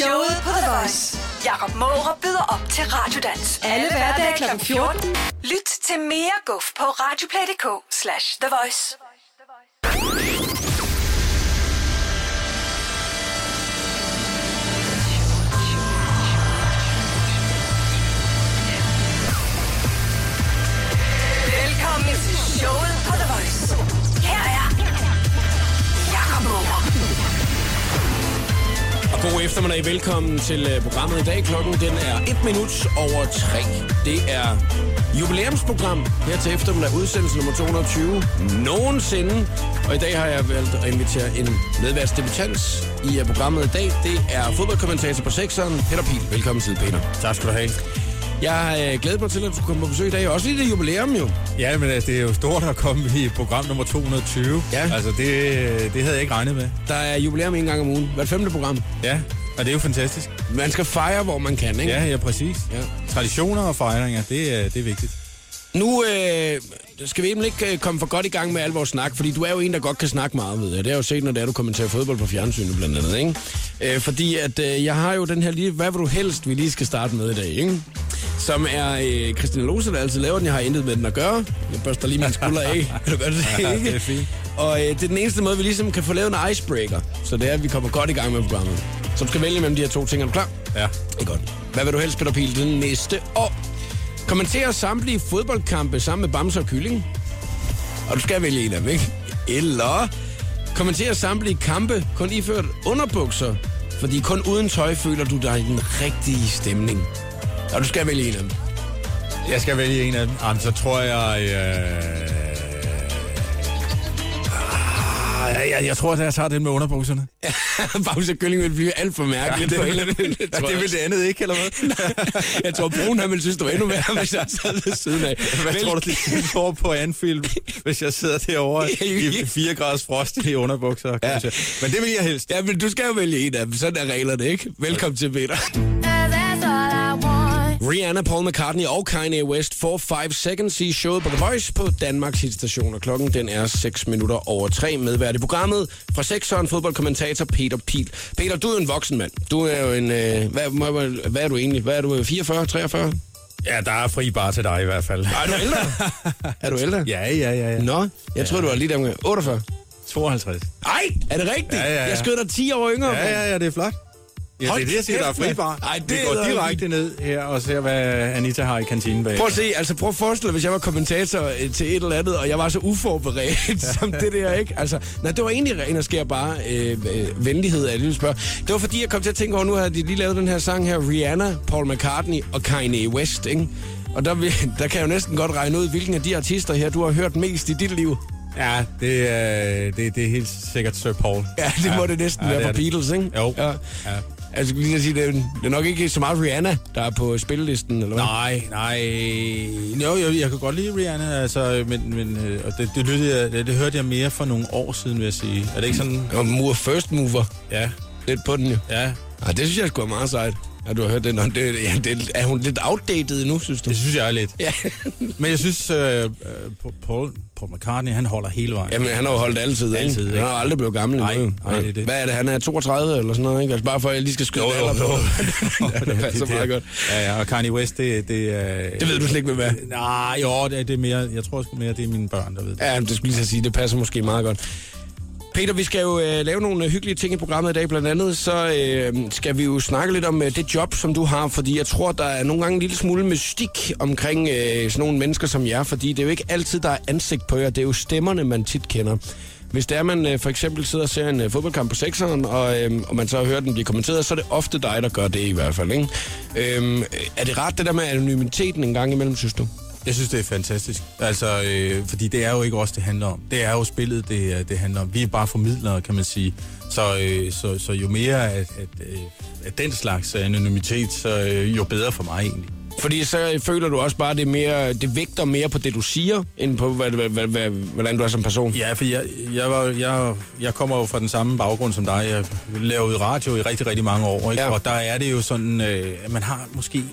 Showet på The Voice. Jakob Måre byder op til Radiodans. Alle hverdage kl. 14. Lyt til mere guf på radioplay.dk slash The Voice. God eftermiddag. Velkommen til øh, programmet i dag. Klokken den er 1 minut over 3. Det er jubilæumsprogram her til eftermiddag. Udsendelse nummer 220 nogensinde. Og i dag har jeg valgt at invitere en medværtsdebutant i øh, programmet i dag. Det er fodboldkommentator på 6'eren, Peter Pil. Velkommen til, Peter. Tak skal du have. Jeg har øh, glædet mig til, at du kommer på besøg i dag. Også lige det jubilæum jo. Ja, men altså, det er jo stort at komme i program nummer 220. Ja. Altså, det, det havde jeg ikke regnet med. Der er jubilæum en gang om ugen. Hvert femte program. Ja, og det er jo fantastisk. Man skal fejre, hvor man kan, ikke? Ja, ja, præcis. Ja. Traditioner og fejringer, det, er- det er vigtigt. Nu øh, skal vi ikke øh, komme for godt i gang med al vores snak, fordi du er jo en, der godt kan snakke meget, ved jeg. Det har jeg jo set, når det er, du kommenterer fodbold på fjernsynet blandt andet, ikke? Øh, fordi at øh, jeg har jo den her lige, hvad vil du helst, vi lige skal starte med i dag, ikke? Som er øh, Christina Lose, der altid laver den. Jeg har intet med den at gøre. Jeg børster lige mine skuldre af. Kan du gøre det, Ja, det er fint. Og øh, det er den eneste måde, vi ligesom kan få lavet en icebreaker. Så det er, at vi kommer godt i gang med programmet. Så du skal vælge mellem de her to ting. Er du klar? Ja. Det er godt. Hvad vil du helst, Peter Pil, den næste år? Kommenterer samtlige fodboldkampe sammen med Bamse og Kylling. Og du skal vælge en af dem, ikke? Eller kommenterer samtlige kampe kun iført underbukser, fordi kun uden tøj føler du dig i den rigtige stemning. Og du skal vælge en af dem. Jeg skal vælge en af dem. Jamen, så tror jeg... Øh... jeg, jeg, jeg tror, at jeg tager den med underbukserne. Bamse og Kylling vil blive alt for mærkeligt. det, på det, det vil det andet ikke, eller hvad? Jeg tror, Brun han ville synes, det var endnu værre, hvis jeg sad ved siden af. Hvad Vælg- tror du, det går på Anfield, hvis jeg sidder derovre i 4 graders frost i underbukser? Ja. Men det vil jeg helst. Ja, men du skal jo vælge en af dem. Sådan er reglerne, ikke? Velkommen til, Peter. Rihanna, Paul McCartney og Kanye West får 5 seconds i showet på The Voice på Danmarks hitstation. Og klokken den er 6 minutter over 3 medvært i programmet fra 6 fodboldkommentator Peter Pil. Peter, du er en voksen mand. Du er jo en... Øh, hvad, hvad, hvad er du egentlig? Hvad er du? 44, 43? Ja, der er fri bar til dig i hvert fald. Er du ældre? er du ældre? Ja, ja, ja. ja. Nå, jeg tror du var lige der med 48. 52. Ej, er det rigtigt? Ja, ja, ja. Jeg skød dig 10 år yngre. Ja, ja, ja, det er flot. Ja, det er det, jeg siger, der er kæft, fri bar. mand. Ej, det Vi går direkte ned her og ser, hvad Anita har i kantinen bag. Prøv at se, altså prøv at forestille hvis jeg var kommentator øh, til et eller andet, og jeg var så uforberedt som det der, ikke? Altså, nej, det var egentlig ren og skær bare øh, øh, venlighed, at jeg lige spørge. Det var fordi, jeg kom til at tænke over, nu har de lige lavet den her sang her, Rihanna, Paul McCartney og Kanye West, ikke? Og der, der kan jeg jo næsten godt regne ud, hvilken af de artister her, du har hørt mest i dit liv. Ja, det er, det, det er helt sikkert Sir Paul. Ja, det må det næsten ja, være det det. Beatles, ikke? Jo. Ja. Ja. Altså, lige at sige, det er, det er nok ikke så meget Rihanna, der er på spillelisten, eller hvad? Nej, nej. Jo, jeg, jeg kan godt lide Rihanna, altså, men, men øh, og det, det, lyttede jeg, det, det hørte jeg mere for nogle år siden, vil jeg sige. Er det ikke sådan? Og Moore First Mover, Ja, lidt på den jo. ja. Ej, det synes jeg sgu er meget sejt. Ja, du har hørt den. Det, ja, det, er hun lidt outdated nu, synes du? Det synes jeg er lidt. Ja. Men jeg synes, øh, øh, Paul, Paul McCartney, han holder hele vejen. Jamen, han har jo holdt altid, Altid, ikke? Han har aldrig blevet gammel Nej, endnu. nej, det er det. Hvad er det? Han er 32 eller sådan noget, ikke? Altså bare for, at jeg lige skal skyde alder på. det passer meget godt. Ja, ja, og Kanye West, det, det er... Det ved du slet ikke, hvad er. Nej, jo, det, det er mere, jeg tror sgu mere, det er mine børn, der ved det. Ja, det skulle lige så sige, det passer måske meget godt. Peter, vi skal jo øh, lave nogle hyggelige ting i programmet i dag. Blandt andet så øh, skal vi jo snakke lidt om øh, det job, som du har. Fordi jeg tror, der er nogle gange en lille smule mystik omkring øh, sådan nogle mennesker som jer. Fordi det er jo ikke altid, der er ansigt på jer. Det er jo stemmerne, man tit kender. Hvis det er, man øh, for eksempel sidder og ser en øh, fodboldkamp på sekseren, og, øh, og man så hører den blive kommenteret, så er det ofte dig, der gør det i hvert fald. Ikke? Øh, er det ret, det der med anonymiteten en gang imellem, synes du? Jeg synes, det er fantastisk. Altså, øh, fordi det er jo ikke os, det handler om. Det er jo spillet, det, øh, det handler om. Vi er bare formidlere, kan man sige. Så, øh, så, så jo mere at, at, øh, at den slags anonymitet, så øh, jo bedre for mig egentlig. Fordi så føler du også bare, at det, er mere, det vægter mere på det, du siger, end på, hvad, hvad, hvad, hvad, hvordan du er som person. Ja, for jeg, jeg, var, jeg, jeg kommer jo fra den samme baggrund som dig. Jeg lavede radio i rigtig, rigtig mange år, ikke? Ja. Ja. og der er det jo sådan, øh, at man har måske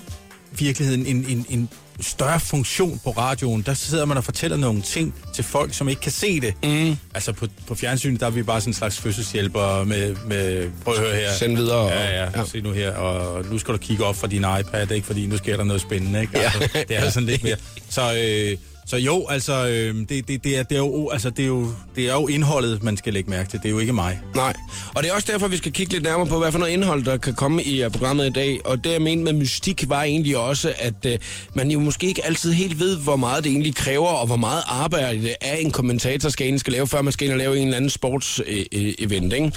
virkeligheden en, en, en større funktion på radioen. Der sidder man og fortæller nogle ting til folk, som ikke kan se det. Mm. Altså på, på fjernsynet, der er vi bare sådan en slags fødselshjælper med, med prøv at høre her. Send videre. Og, Ja, ja, ja, se nu her, og nu skal du kigge op fra din iPad, ikke? fordi nu sker der noget spændende. Ikke? Altså, Ja. det er sådan lidt mere. Så, øh, så jo, altså, øh, det, det, det, er, det, er jo, altså det, er jo, det er jo indholdet, man skal lægge mærke til. Det er jo ikke mig. Nej, og det er også derfor, vi skal kigge lidt nærmere på, hvad for noget indhold, der kan komme i uh, programmet i dag. Og det, jeg mente med mystik, var egentlig også, at uh, man jo måske ikke altid helt ved, hvor meget det egentlig kræver, og hvor meget arbejde det er, en kommentator skal ind skal lave, før man skal ind og lave en eller anden sports-event. Ikke?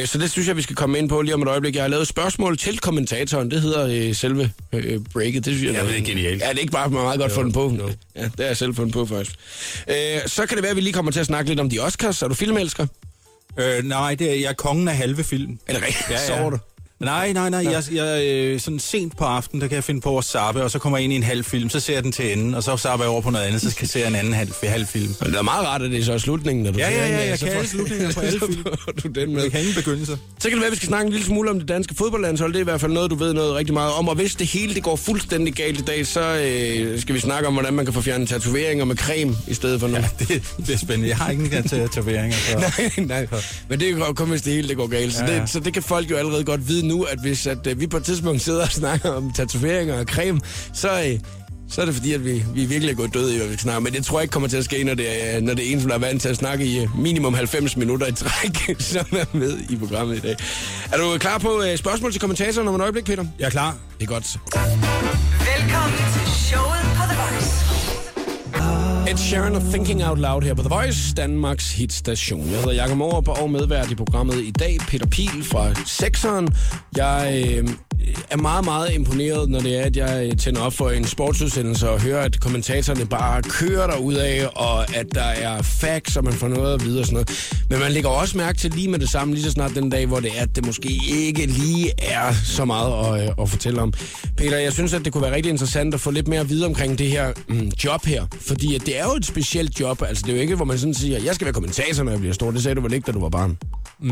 Uh, så det synes jeg, vi skal komme ind på lige om et øjeblik. Jeg har lavet et spørgsmål til kommentatoren. Det hedder uh, selve uh, breaket. Det synes jeg, Ja, det er genialt. Ja, det er ikke bare meget godt Jo, fundet på. jo. Ja, det er jeg selv fundet på faktisk. Uh, så kan det være, at vi lige kommer til at snakke lidt om de Oscars. Er du filmelsker? Øh, nej, det er, jeg er kongen af halve film. Er det rigtigt? Ja, ja. Sover du? Nej, nej, nej. Jeg, jeg, øh, sådan sent på aftenen, der kan jeg finde på at zappe, og så kommer jeg ind i en halv film, så ser jeg den til enden, og så zapper jeg over på noget andet, så skal jeg se en anden halv, halv film. Men det er meget rart, at det er så slutningen, når du Ja, ser ja, ja, øh, jeg så kan alle slutninger på alle film. du den med. Det kan ingen begyndelser. Så kan det være, at vi skal snakke en lille smule om det danske fodboldlandshold. Det er i hvert fald noget, du ved noget rigtig meget om. Og hvis det hele det går fuldstændig galt i dag, så øh, skal vi snakke om, hvordan man kan få fjernet tatoveringer med creme i stedet for nu. Ja, det, det er spændende. Jeg har ikke til tatoveringer. Så. nej, nej. Men det kun, hvis det hele det går galt. Så, Ja, ja. det, så det kan folk jo allerede godt vide nu, at hvis at, øh, vi på et tidspunkt sidder og snakker om tatoveringer og creme, så, øh, så er det fordi, at vi, vi virkelig er gået døde i, hvad vi snakker. Men det tror jeg ikke kommer til at ske, når det er, når det er en, som er vant til at snakke i øh, minimum 90 minutter i træk, som er med i programmet i dag. Er du klar på øh, spørgsmål til kommentatoren om et øjeblik, Peter? Jeg er klar. Det er godt. Velkommen Ed Sheeran og Thinking Out Loud her på The Voice, Danmarks hitstation. Jeg hedder Jakob Morup og medvært i programmet i dag, Peter Pil fra Sexeren. Jeg øh, er meget, meget imponeret, når det er, at jeg øh, tænder op for en sportsudsendelse og hører, at kommentatorerne bare kører der af, og at der er facts, og man får noget at vide og sådan noget. Men man lægger også mærke til lige med det samme, lige så snart den dag, hvor det er, at det måske ikke lige er så meget at, øh, at fortælle om. Peter, jeg synes, at det kunne være rigtig interessant at få lidt mere at vide omkring det her mm, job her. Fordi at det er jo et specielt job. Altså, det er jo ikke, hvor man sådan siger, jeg skal være kommentator, når jeg bliver stor. Det sagde du vel ikke, da du var barn? Mm,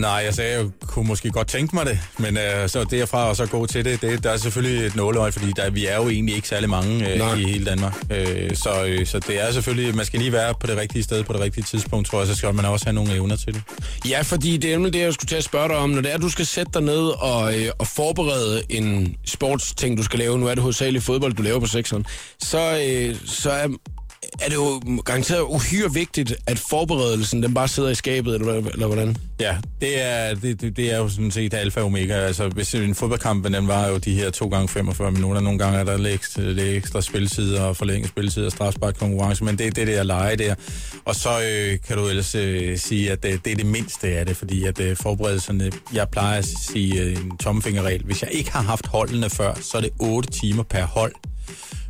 nej, jeg sagde, jeg kunne måske godt tænke mig det, men øh, så derfra og så gå til det, det der er selvfølgelig et nåleøje, fordi der, vi er jo egentlig ikke særlig mange Nej. øh, i hele Danmark. Øh, så, øh, så det er selvfølgelig, man skal lige være på det rigtige sted på det rigtige tidspunkt, tror jeg, så skal man også have nogle evner til det. Ja, fordi det er nemlig det, jeg skulle til at spørge dig om. Når det er, at du skal sætte dig ned og, øh, og forberede en sportsting, du skal lave, nu er det hovedsageligt fodbold, du laver på sekseren, så, øh, så er, er det jo garanteret uhyre vigtigt, at forberedelsen, den bare sidder i skabet, eller, hvad- eller hvordan? Ja, det er, det, det, det er jo sådan set alfa og omega. Altså, hvis en fodboldkamp, den var jo de her 2 gange 45 minutter. Nogle gange er der lidt lidt ekstra spilletid og forlænget spilletid og strafspark konkurrence, men det er det der leje der. Og så øh, kan du ellers øh, sige, at det, det er det mindste af det, fordi at øh, forberedelserne, jeg plejer at sige øh, en tomfingerregel. Hvis jeg ikke har haft holdene før, så er det 8 timer per hold.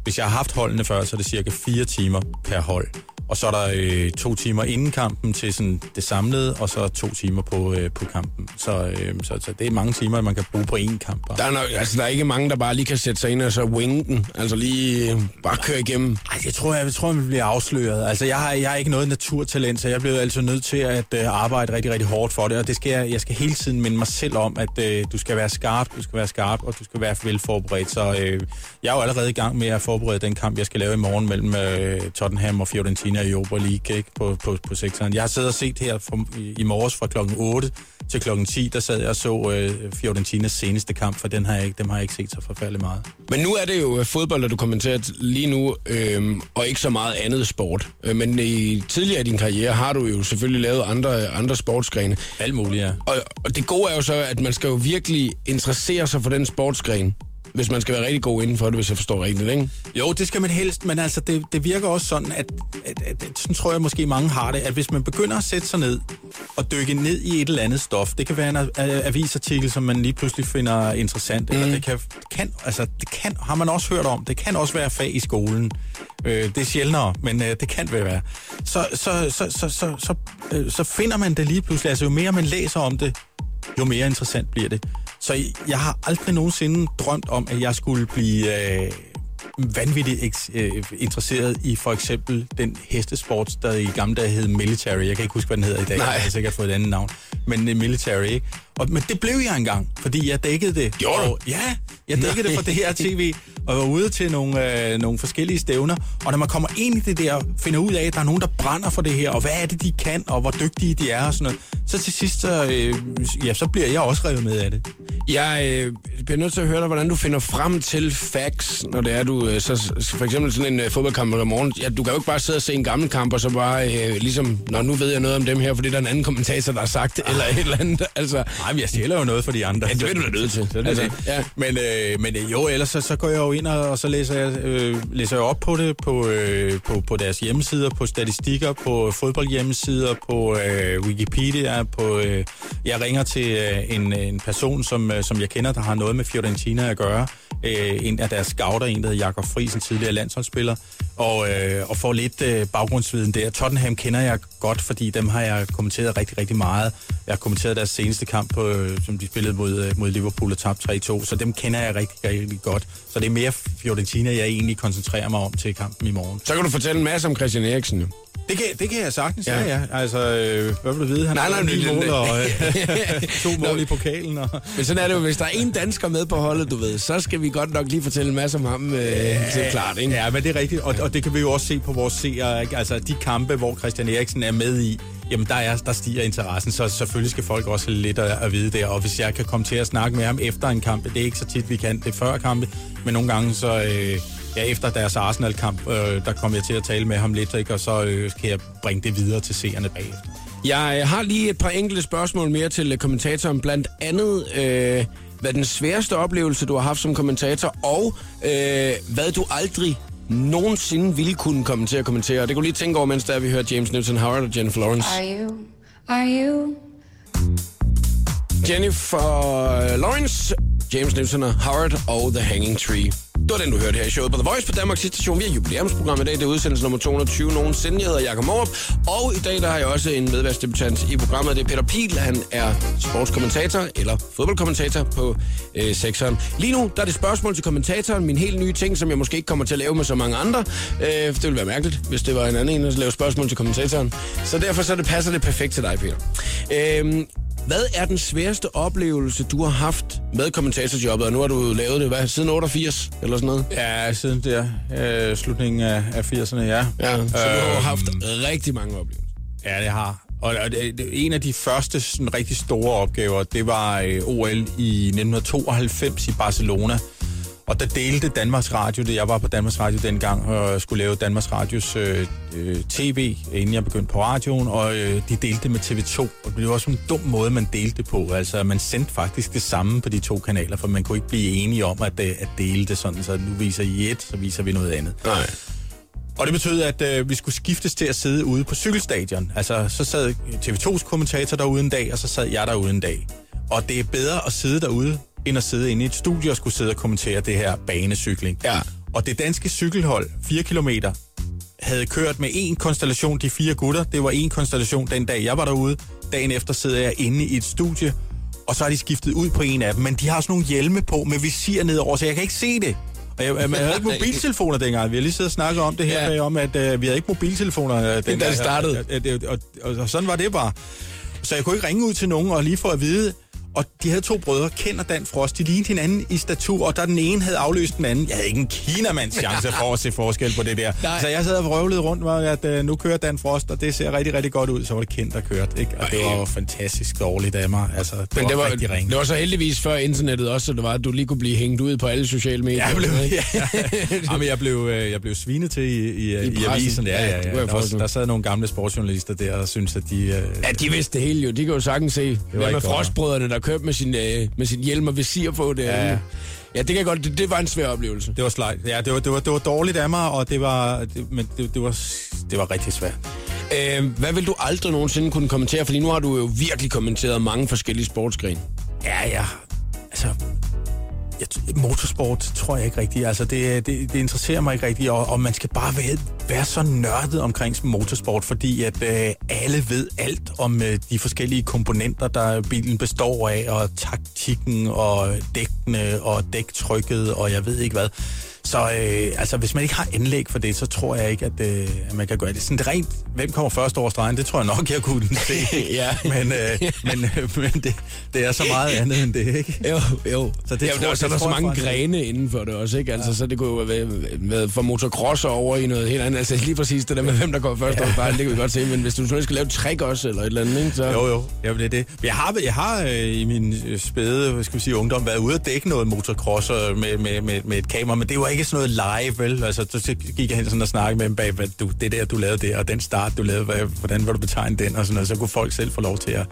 Hvis jeg har haft holdene før, så er det cirka 4 timer per hold. Og så er der øh, to timer inden kampen til sådan det samlede, og så to timer på, øh, på kampen. Så, øh, så, så det er mange timer, man kan bruge på én kamp. Bare. Der er, nok, altså, der er ikke mange, der bare lige kan sætte sig ind og så wing den. Altså lige øh, bare køre igennem. Ej, jeg tror, jeg, jeg tror, man bliver afsløret. Altså, jeg har, jeg har ikke noget naturtalent, så jeg bliver altid nødt til at øh, arbejde rigtig, rigtig hårdt for det. Og det skal jeg, jeg skal hele tiden minde mig selv om, at øh, du skal være skarp, du skal være skarp, og du skal være velforberedt. Så øh, jeg er jo allerede i gang med at forberede den kamp, jeg skal lave i morgen mellem øh, Tottenham og Fiorentina i Europa League ikke? På, på, på sektoren. Jeg har siddet og set her fra, i, morges fra klokken 8 til klokken 10, der sad jeg og så øh, Fiorentinas seneste kamp, for den har jeg ikke, dem har jeg ikke set så forfærdeligt meget. Men nu er det jo øh, fodbold, der du kommenterer lige nu, øhm, og ikke så meget andet sport. Øh, Men i tidligere i din karriere har du jo selvfølgelig lavet andre, andre sportsgrene. Alt muligt, ja. Og, og det gode er jo så, at man skal jo virkelig interessere sig for den sportsgren, hvis man skal være rigtig god inden for det, hvis jeg forstår rigtigt, ikke? Jo, det skal man helst, men altså, det, det virker også sådan, at, at, at, at sådan tror jeg måske mange har det, at hvis man begynder at sætte sig ned og dykke ned i et eller andet stof, det kan være en avisartikel, som man lige pludselig finder interessant, mm. eller det kan, kan, altså, det kan, har man også hørt om, det kan også være fag i skolen. Øh, det er sjældnere, men øh, det kan vel være. Så, så, så, så, så, så, øh, så finder man det lige pludselig, altså jo mere man læser om det, jo mere interessant bliver det. Så jeg har aldrig nogensinde drømt om, at jeg skulle blive øh, vanvittigt eks- øh, interesseret i for eksempel den hestesport, der i gamle dage hed military. Jeg kan ikke huske, hvad den hedder i dag. Nej. Jeg har sikkert fået et andet navn. Men uh, military, ikke? Og, men det blev jeg engang, fordi jeg dækkede det. Gjorde du? Og, ja, Jeg dækkede det for det her tv, og var ude til nogle, øh, nogle forskellige stævner. Og når man kommer ind i det der, finder ud af, at der er nogen, der brænder for det her, og hvad er det, de kan, og hvor dygtige de er og sådan noget, så til sidst, så, øh, ja, så bliver jeg også revet med af det. Jeg øh, bliver nødt til at høre dig, hvordan du finder frem til facts, når det er, du øh, så, for eksempel sådan en øh, fodboldkamp om morgenen. Ja, du kan jo ikke bare sidde og se en gammel kamp, og så bare øh, ligesom, når nu ved jeg noget om dem her, fordi der er en anden kommentator, der har sagt, eller et eller andet. Altså, Nej, men jeg stjæler jo noget for de andre. ja, det vil du da nødt til. Det, Altså, altså, ja. Men, øh, men øh, jo, ellers så, så går jeg jo ind, og, og så læser jeg, øh, læser jeg op på det på, øh, på, på deres hjemmesider, på statistikker, på fodboldhjemmesider, på øh, Wikipedia, på... Øh, jeg ringer til øh, en, en person, som, øh, som jeg kender, der har noget med Fiorentina at gøre. Øh, en af deres scouter, en der hedder Jakob Friis, en tidligere landsholdsspiller, og, øh, og får lidt øh, baggrundsviden der. Tottenham kender jeg godt, fordi dem har jeg kommenteret rigtig, rigtig meget. Jeg har kommenteret deres seneste kamp, på, øh, som de spillede mod, øh, mod Liverpool og tabte 3-2, så dem kender jeg rigtig, rigtig godt. Så det er mere Fiorentina, jeg egentlig koncentrerer mig om til kampen i morgen. Så kan du fortælle en masse om Christian Eriksen. nu. Det kan, det kan jeg sagtens, Ja. ja, ja. Altså, øh, hvad vil du vide? Han Nej, har nej, men- mål og øh, to mål i pokalen. Og... Men sådan er det jo, hvis der er en dansker med på holdet, du ved, så skal vi godt nok lige fortælle en masse om ham. Øh, det er klart, ikke? Ja, men det er rigtigt, og, og det kan vi jo også se på vores seere. ikke? Altså, de kampe, hvor Christian Eriksen er med i, jamen der, er, der stiger interessen, så selvfølgelig skal folk også have lidt at, at vide der. Og hvis jeg kan komme til at snakke med ham efter en kamp, det er ikke så tit, vi kan, det før kampe, men nogle gange så... Øh, Ja, efter deres Arsenal-kamp, øh, der kom jeg til at tale med ham lidt, ikke? og så øh, kan jeg bringe det videre til seerne bagefter. Jeg har lige et par enkelte spørgsmål mere til øh, kommentatoren. Blandt andet, øh, hvad den sværeste oplevelse, du har haft som kommentator, og øh, hvad du aldrig nogensinde ville kunne komme til at kommentere. Det kunne lige tænke over, mens der vi hører James Newton Howard og Jennifer Lawrence. Are you? Are you? Jennifer Lawrence, James Newton Howard og The Hanging Tree. Det var den, du hørte her i showet på The Voice på Danmarks station. Vi har jubilæumsprogram i dag. Det er udsendelse nummer 220 nogensinde. Jeg hedder Jakob Morup. Og i dag der har jeg også en medværsdebutant i programmet. Det er Peter Pil. Han er sportskommentator eller fodboldkommentator på øh, sektoren. Lige nu der er det spørgsmål til kommentatoren. Min helt nye ting, som jeg måske ikke kommer til at lave med så mange andre. Øh, det ville være mærkeligt, hvis det var en anden en, der lavede spørgsmål til kommentatoren. Så derfor så det passer det perfekt til dig, Peter. Øh, hvad er den sværeste oplevelse, du har haft med kommentatorjobbet? Og nu har du lavet det, hvad, siden 88 eller sådan noget? Ja, siden der, øh, slutningen af, af 80'erne, ja. Ja, så du har haft rigtig mange oplevelser. Ja, det har. Og og det, det, en af de første sådan, rigtig store opgaver, det var øh, OL i 1992 i Barcelona. Og der delte Danmarks Radio det. Jeg var på Danmarks Radio dengang og skulle lave Danmarks Radios øh, øh, tv, inden jeg begyndte på radioen, og øh, de delte det med TV2. Og det var også en dum måde, man delte det på. Altså, man sendte faktisk det samme på de to kanaler, for man kunne ikke blive enige om at, øh, at dele det sådan, så nu viser I et, så viser vi noget andet. Nej. Og det betød, at øh, vi skulle skiftes til at sidde ude på cykelstadion. Altså, så sad TV2's kommentator derude en dag, og så sad jeg derude en dag. Og det er bedre at sidde derude, end at sidde inde i et studie og skulle sidde og kommentere det her banecykling. Ja. Og det danske cykelhold, 4 kilometer, havde kørt med en konstellation, de fire gutter. Det var en konstellation den dag, jeg var derude. Dagen efter sidder jeg inde i et studie, og så har de skiftet ud på en af dem. Men de har sådan nogle hjelme på med visir nedover, så jeg kan ikke se det. Og jeg, jeg havde ikke mobiltelefoner dengang. Vi har lige siddet og snakket om det her, Ja. om at øh, vi havde ikke mobiltelefoner øh, dengang. det startede. Og, og, og, og, og sådan var det bare. Så jeg kunne ikke ringe ud til nogen og lige få at vide, og de havde to brødre, Ken og Dan Frost. De lignede hinanden i statur, og da den ene havde afløst den anden, jeg havde ikke en kinamands chance for at se forskel på det der. Nej. Så jeg sad og vrøvlede rundt med, at øh, nu kører Dan Frost, og det ser rigtig, rigtig godt ud. Så var det Ken, der kørte, ikke? Og det var jo fantastisk dårligt af mig. Altså, det, Men var, det var, rigtig ringe. det var så heldigvis før internettet også, så det var, at du lige kunne blive hængt ud på alle sociale medier. Jeg blev, ikke? ja, Jamen, jeg blev, øh, jeg blev svinet til i, i, i, i avisen. Ja, Ja, ja, ja. kunne Der, mig. der sad nogle gamle sportsjournalister der og syntes, at de... Øh, Ja, de vidste det hele jo. De kan jo sagtens se. Ikke godt. frostbrødrene, der kørte med sin, øh, med sin hjelm og visir på det. Ja. ja, det kan jeg godt. Det, det var en svær oplevelse. det var slejt. Ja, det var, det, var, det var dårligt af mig, og det var, det, men det, det, var, det var rigtig svært. Øh, hvad vil du aldrig nogensinde kunne kommentere? Fordi nu har du jo virkelig kommenteret mange forskellige sportsgrene. Ja, ja. Altså, jeg, motorsport tror jeg ikke rigtigt. Altså, det, det, det interesserer mig ikke rigtigt, og, og man skal bare være, være så nørdet omkring motorsport, fordi at øh, alle ved alt om øh, de forskellige komponenter, der bilen består af, og taktikken, og dækkene, og dæktrykket, og jeg ved ikke hvad. Så øh, altså, hvis man ikke har anlæg for det, så tror jeg ikke, at, øh, at man kan gøre det. Sådan det rent, hvem kommer først over stregen, det tror jeg nok, jeg kunne se. Ja. Men, øh, men, øh, men det, det er så meget andet end det, ikke? Jo, jo. Så det Jamen, tror- der, så er det der så tror jeg mange faktisk- grene inden for det også, ikke? Altså, ja. så det kunne jo være med for motocross over i noget helt andet. Altså, lige præcis det der med, hvem der går først over stregen, det kan vi godt se. Men hvis du sådan skal lave et trick også, eller et eller andet, ikke? Så... Jo, jo. Jamen, det er det. Jeg har, jeg har øh, i min øh, spæde, skal vi sige, ungdom været ude og dække noget motocross med, med, med, med et kamera, men det var ikke sådan noget live, vel? Altså, så gik jeg hen sådan og snakkede med dem bag, hvad du, det der, du lavede der, og den start, du lavede, hvad, hvordan var du betegne den, og sådan noget. Så kunne folk selv få lov til at,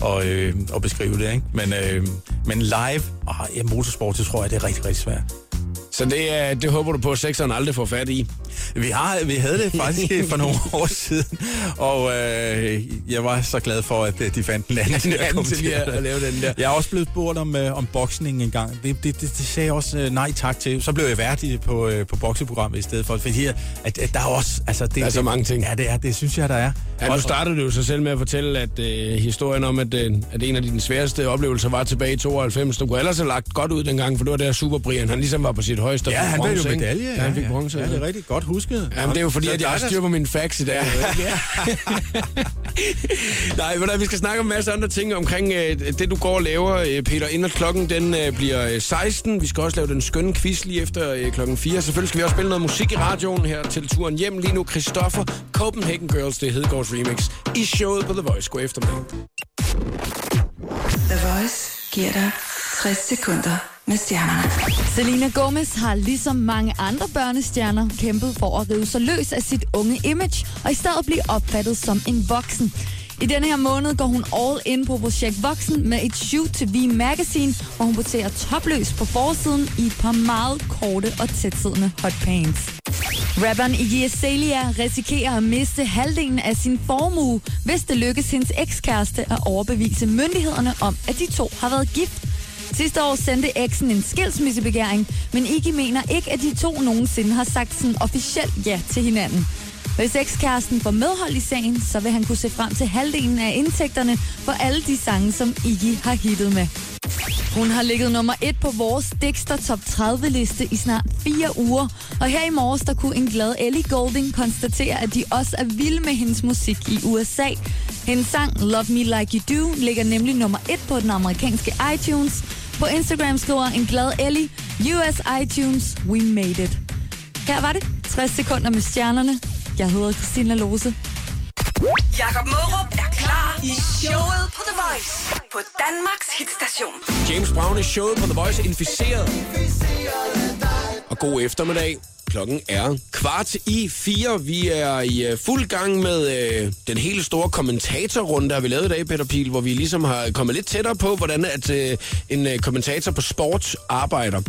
og, øh, at beskrive det, ikke? Men, øh, men live, og ja, motorsport, så tror jeg, det er rigtig, rigtig svært. Så det, det håber du på, at sekseren aldrig får fat i. Vi, har, vi havde det faktisk for nogle år siden, og øh, jeg var så glad for, at øh, de fandt en anden, at anden til at lave den der. Jeg er også blevet spurgt om, øh, om boksning en gang. Det, det, det, det sagde jeg også øh, nej tak til. Så blev jeg vært i, på, øh, på bokseprogrammet i stedet for. Fordi at, at, at der er også... Altså, det, Der er så mange ting. Ja, det er det, synes jeg, der er. Ja, nu startede du jo sig selv med at fortælle, at øh, historien om, at, øh, at en af dine sværeste oplevelser var tilbage i 92. Du kunne ellers have lagt godt ud dengang, for det var der Super Brian, han ligesom var på sit højeste. og Ja, han fik bronze, jo ikke? medalje. Ja, han fik bronze. Ja, det er rigtig godt husket. Jamen, det er jo fordi, Så at jeg har dig, der- styr på mine facts i dag. Nej, hvad, vi skal snakke om en masse andre ting omkring øh, det, du går og laver, øh, Peter. Inden at klokken den øh, bliver øh, 16. Vi skal også lave den skønne quiz lige efter øh, klokken 4. Selvfølgelig skal vi også spille noget musik i radioen her til turen hjem. Lige nu Christoffer, Copenhagen Girls, det er Hedegaards remix, i showet på The Voice. God eftermiddag. The Voice giver dig 60 sekunder med stjernerne. Selena Gomez har ligesom mange andre børnestjerner kæmpet for at rive sig løs af sit unge image og i stedet blive opfattet som en voksen. I denne her måned går hun all in på projekt Voksen med et shoot til V Magazine, hvor hun porterer topløs på forsiden i et par meget korte og tætsiddende hotpants. Rapperen Iggy Azalea risikerer at miste halvdelen af sin formue, hvis det lykkes hendes ekskæreste at overbevise myndighederne om, at de to har været gift. Sidste år sendte eksen en skilsmissebegæring, men Iggy mener ikke, at de to nogensinde har sagt sådan officielt ja til hinanden. Hvis ekskæresten får medhold i sagen, så vil han kunne se frem til halvdelen af indtægterne for alle de sange, som Iggy har hittet med. Hun har ligget nummer et på vores Dexter Top 30 liste i snart fire uger. Og her i morges, der kunne en glad Ellie Golding konstatere, at de også er vilde med hendes musik i USA. Hendes sang Love Me Like You Do ligger nemlig nummer et på den amerikanske iTunes. På Instagram skriver en glad Ellie, US iTunes, we made it. Her var det 60 sekunder med stjernerne. Jeg hedder Christina Lose. Jakob Mørup er klar i showet på The Voice på Danmarks hitstation. James Brown i showet på The Voice inficeret. Og god eftermiddag. Klokken er kvart i fire. Vi er i øh, fuld gang med øh, den hele store kommentatorrunde, der har vi lavet i dag, Peter Pil, hvor vi ligesom har kommet lidt tættere på, hvordan at øh, en øh, kommentator på sport arbejder.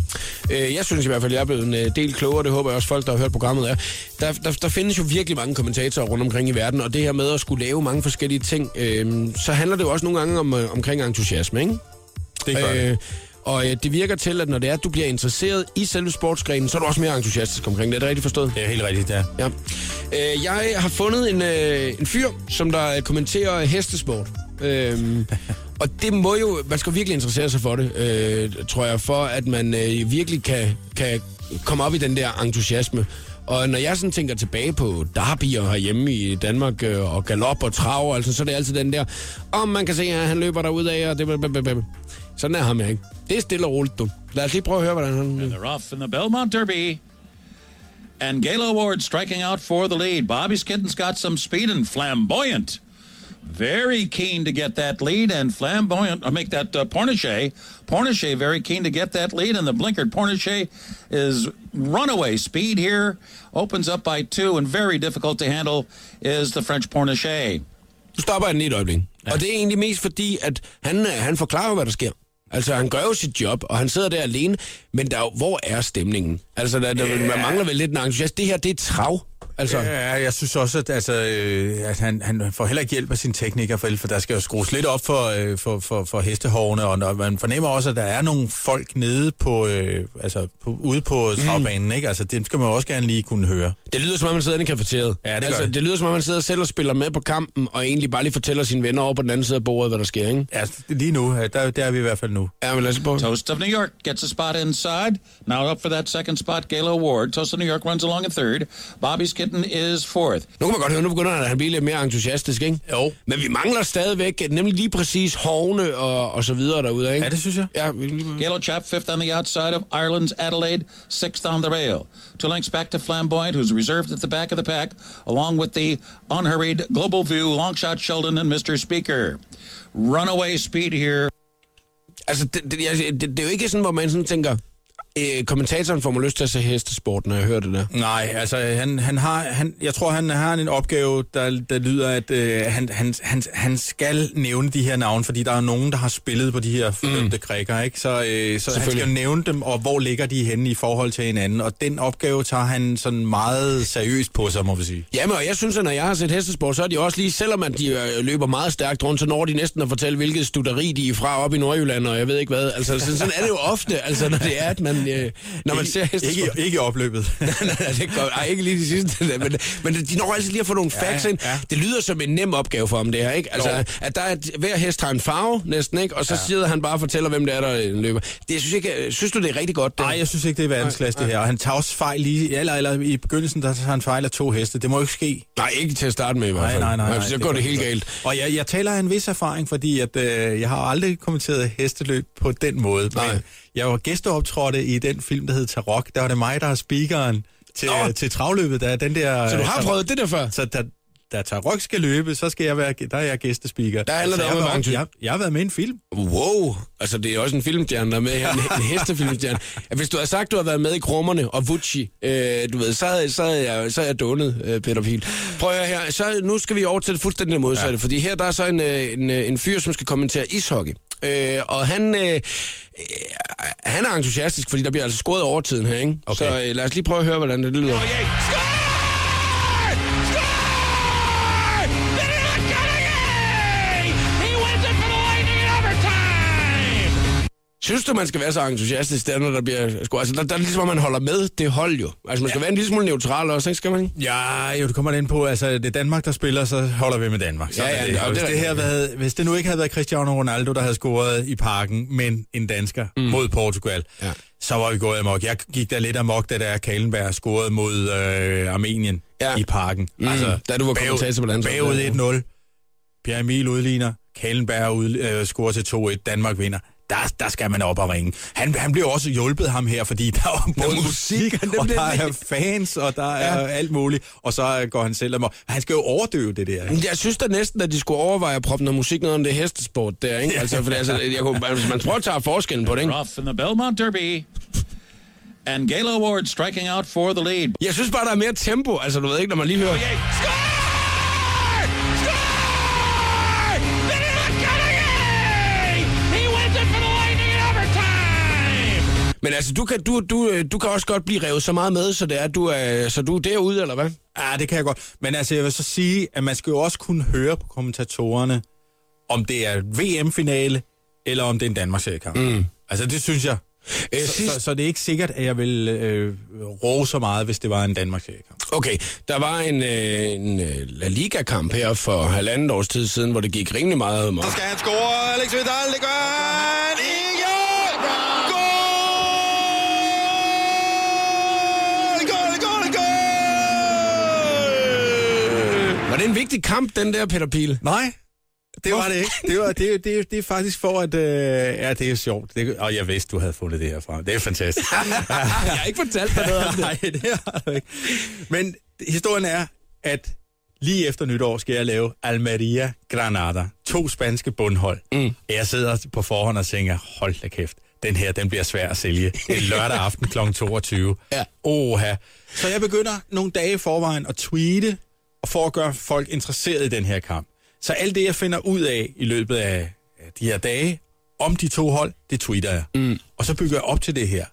Øh, jeg synes i hvert fald, jeg er blevet en øh, del klogere. Det håber jeg også, folk, der har hørt programmet, er. Der, der, der findes jo virkelig mange kommentatorer rundt omkring i verden, og det her med at skulle lave mange forskellige ting, øh, så handler det jo også nogle gange om, øh, omkring entusiasme, ikke? Det gør det. Øh, og øh, det virker til, at når det er, at du bliver interesseret i selve sportsgrenen, så er du også mere entusiastisk omkring det. Er det rigtigt forstået? Det er helt rigtigt, ja. Ja. Øh, jeg har fundet en, øh, en fyr, som der kommenterer hestesport. Øhm, og det må jo, man skal virkelig interessere sig for det, øh, tror jeg, for at man øh, virkelig kan, kan komme op i den der entusiasme. Og når jeg sådan tænker tilbage på derbyer herhjemme i Danmark, øh, og galop og trav, altså, så er det altid den der, om man kan se, at han løber derud af, og det... Sådan er ham ikke. Det er stille og roligt, du. Lad os lige prøve at høre, hvordan han... They're off in the Belmont Derby. And Gala Ward striking out for the lead. Bobby Skitten's got some speed and flamboyant. Very keen to get that lead and flamboyant, or make that uh, Pornichet. Pornichet very keen to get that lead and the blinkered Pornichet is runaway speed here. Opens up by two and very difficult to handle is the French Pornichet. Nu stopper jeg den lige et øjeblik. Ja. Og det er egentlig mest fordi, at han, øh, han forklarer hvad der sker. Altså, han gør jo sit job, og han sidder der alene, men der er hvor er stemningen? Altså, der, der, man mangler vel lidt en entusiast. Det her, det er trav. Altså, Ja, jeg synes også, at, altså, øh, at han, han får heller ikke hjælp af sin tekniker, for, for der skal jo skrues lidt op for, øh, for, for, for hestehårene, og når man fornemmer også, at der er nogle folk nede på, øh, altså, på, ude på travbanen, ikke? Altså, det skal man også gerne lige kunne høre. det lyder som om, man sidder inde i kafeteriet. Ja, det altså, det. det lyder som om, man sidder selv og spiller med på kampen, og egentlig bare lige fortæller sine venner over på den anden side af bordet, hvad der sker, ikke? Ja, lige nu, der, der er vi i hvert fald nu. Ja, men lad os på. Toast of New York gets a spot inside. Now up for that second spot, Gala Ward. Toast of New York runs along a third. Bobby's Kitten is fourth. Nu kan man godt høre, nu begynder han at blive lidt mere entusiastisk, ikke? Jo. Men vi mangler stadigvæk, nemlig lige præcis hovne og, og så videre derude, ikke? Ja, det synes jeg. Ja, vi- Galo Chap fifth on the outside of Ireland's Adelaide, sixth on the rail. Two lengths back to Flamboyant, who's reserved at the back of the pack, along with the unhurried Global View, Longshot Sheldon, and Mr. Speaker. Runaway speed here. Altså, det, det, det, det er jo ikke sådan, hvor man sådan tænker, øh, kommentatoren får mig lyst til at se hestesport, når jeg hører det der. Nej, altså han, han har, han, jeg tror, han har en opgave, der, der lyder, at øh, han, han, han, han skal nævne de her navne, fordi der er nogen, der har spillet på de her flytte krikker, ikke? Så, øh, så han skal jo nævne dem, og hvor ligger de henne i forhold til hinanden, og den opgave tager han sådan meget seriøst på sig, må vi sige. Jamen, og jeg synes, at når jeg har set hestesport, så er de også lige, selvom at de øh, løber meget stærkt rundt, så når de næsten at fortælle, hvilket studeri de er fra op i Nordjylland, og jeg ved ikke hvad. Altså, sådan, sådan er det jo ofte, altså, når det er, at man, øh, når man ser hestesport. Ikke, ikke i opløbet. nej, nej, det går, ej, ikke lige de sidste, men, men de når altid lige at få nogle facts Ja, ind. ja. Det lyder som en nem opgave for ham, det her, ikke? Altså, Jo. at der er, et- hver hest har en farve, næsten, ikke? Og så ja. sidder han bare og fortæller, hvem det er, der øh, løber. Det synes, jeg ikke, synes du, det er rigtig godt? Det? Nej, jeg synes ikke, det er verdensklasse, det her. Og han tager også fejl lige, eller, eller i begyndelsen, der tager han fejl af to heste. Det må jo ikke ske. nej, ikke til at starte med i hvert Nej, fald. nej, nej. nej Så går det, kan helt jeg galt. godt. Og jeg, jeg taler af en vis erfaring, fordi at, øh, jeg har aldrig kommenteret hesteløb på den måde. Nej. Men jeg var gæsteoptrådte i den film, der hed Tarok. Der var det mig, der er speakeren til, Nå. til travløbet. Der er den der, Så du har Tarok- prøvet det der før? Så da, da Tarok skal løbe, så skal jeg være, der er jeg gæstespeaker. Der handler Så det jeg har været- jeg, jeg har været med i en film. Wow, altså det er også en filmstjerne, der er med her, en, en hestefilmstjerne. Hvis du havde sagt, du havde været med i Krummerne og Vucci, øh, du ved, så havde, så havde jeg, så havde jeg donnet, øh, Peter Pil. Prøv at her, så nu skal vi over til det fuldstændig modsatte, ja. fordi her der er så en, øh, en, øh, en fyr, som skal kommentere ishockey. Øh, og han, øh, øh, han er entusiastisk, fordi der bliver altså scoret over tiden her, ikke? Okay. Så øh, lad os lige prøve at høre, hvordan det lyder. Synes du, man skal være så entusiastisk, der, når der bliver scoret? Altså, der, der er ligesom, at man holder med det hold jo. Altså, man skal ja. være en lille smule neutral også, ikke? Skal man ikke? Ja, jo, det kommer ind på, altså det er Danmark, der spiller, så holder vi med Danmark. Sådan Ja, ja, det. Og hvis, det her været, hvis det nu ikke havde været Cristiano Ronaldo, der havde scoret i parken, men en dansker mm. mod Portugal, Ja. så var vi gået amok. Jeg gik der lidt amok, da der Kalenberg scorede mod øh, Armenien Ja. i parken. Mm, da du var kommentator på landsholdet. Bagud 1-0. Pierre Emil udligner. Kalenberg ud, øh, scorer til 2-1. Danmark vinder. Der, der skal man op og ringe. Han, han bliver også hjulpet ham her, fordi der er både musik, og der er fans, og der er Ja. alt muligt. Og så går han selv amok. Han skal jo overdøve det der. ikke? Jeg synes da næsten, at de skulle overveje at proppe noget musik ned om det hestesport der, ikke? Altså, for altså, jeg kunne, man prøver at tage forskellen på det, ikke? Off in the Belmont Derby. And Gala Ward striking out for the lead. Jeg synes bare, der er mere tempo. Altså, du ved ikke, når man lige hører... Men altså, du kan, du, du, øh, du kan også godt blive revet så meget med, så det er, du er, så du er derude, eller hvad? Ja, det kan jeg godt. Men altså, jeg vil så sige, at man skal jo også kunne høre på kommentatorerne, om det er VM-finale, eller om det er en Danmarks-seriekamp. Mm. Altså, det synes jeg. Øh, Så, sidst- så, så det er ikke sikkert, at jeg vil øh, råbe så meget, hvis det var en Danmarks-seriekamp. Okay, der var en, øh, en øh, La Liga-kamp her for halvandet års tid siden, hvor det gik rimelig meget om. Så skal han score, Alex Vidal, det gør han! En vigtig kamp, den der, Peter Pil? Nej, det var det ikke. Det, var, det, det, det er faktisk for, at... Øh, ja, det er sjovt. Det, og jeg vidste, du havde fundet det her frem. Det er fantastisk. Jeg har ikke fortalt dig noget om det. Nej, det har du ikke. Men historien er, at lige efter nytår skal jeg lave Almeria Granada. To spanske bundhold. Mm. Jeg sidder på forhånd og tænker, hold da kæft, den her, den bliver svær at sælge. Det er lørdag aften kl. 22. Ja. Oha. Så jeg begynder nogle dage i forvejen at tweete, og for at gøre folk interesseret i den her kamp. Så alt det, jeg finder ud af i løbet af de her dage, om de to hold, det tweeter jeg. Mm. Og så bygger jeg op til det her.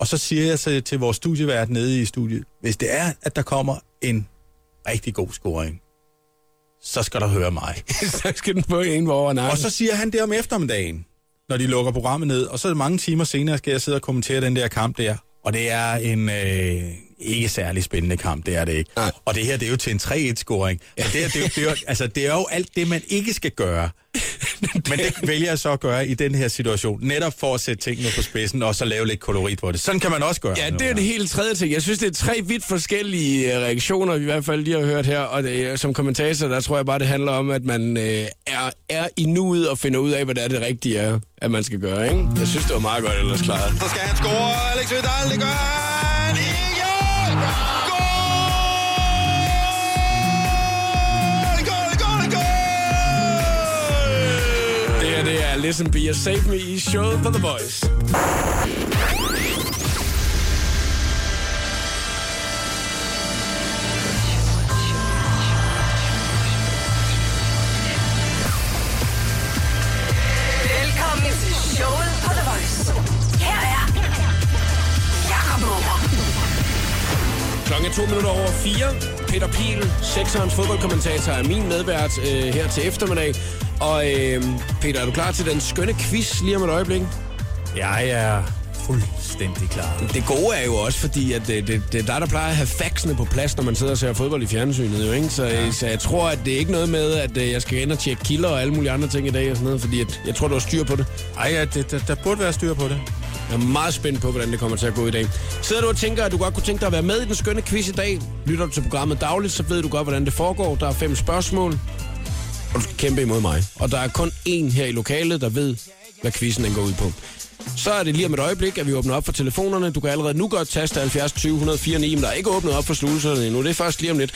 Og så siger jeg så til vores studievært nede i studiet, hvis det er, at der kommer en rigtig god scoring, så skal der høre mig. så skal den få en over nakken. Og så siger han det om eftermiddagen, når de lukker programmet ned, og så mange timer senere skal jeg sidde og kommentere den der kamp der. Og det er en øh, ikke særlig spændende kamp, det er det ikke. Nej. Og det her, det er jo til en 3-1-scoring. Og det, her, det, er jo, det, er jo, altså, det er jo alt det, man ikke skal gøre. Men det vælger jeg så at gøre i den her situation, netop for at sætte tingene på spidsen, og så lave lidt kolorit på det. Sådan kan man også gøre. Ja, det er det helt tredje ting. Jeg synes, det er tre vidt forskellige øh, reaktioner, i hvert fald lige har hørt her. Og det, øh, som kommentator, der tror jeg bare, det handler om, at man øh, er, er i nuet og finder ud af, hvad det er det rigtige er, at man skal gøre. Ikke? Jeg synes, det var meget godt ellers klaret. Så skal han score. Alex Vidal, det gør han. Listen Be og Save Me i showet på The Voice. Klokken er to minutter over fire. Peter Piel, sekserens fodboldkommentator, er min medvært øh, her til eftermiddag. Og øh, Peter, er du klar til den skønne quiz lige om et øjeblik? Jeg er fuldstændig klar. Det gode er jo også, fordi at det, det, det er dig, der plejer at have faxene på plads, når man sidder og ser fodbold i fjernsynet. Jo, ikke? Så, ja. så jeg tror, at det er ikke noget med, at øh, jeg skal ind og tjekke kilder og alle mulige andre ting i dag og sådan noget, fordi at, jeg tror, du har styr på det. Ej, ja, det, der, der burde være styr på det. Jeg er meget spændt på, hvordan det kommer til at gå i dag. Sidder du og tænker, at du godt kunne tænke dig at være med i den skønne quiz i dag? Lytter du til programmet dagligt, så ved du godt, hvordan det foregår. Der er fem spørgsmål, og du skal kæmpe imod mig. Og der er kun én her i lokalet, der ved, hvad quizzen den går ud på. Så er det lige om et øjeblik, at vi åbner op for telefonerne. Du kan allerede nu godt taste 70 20 104 9, men der er ikke åbnet op for sluserne endnu. Det er først lige om lidt.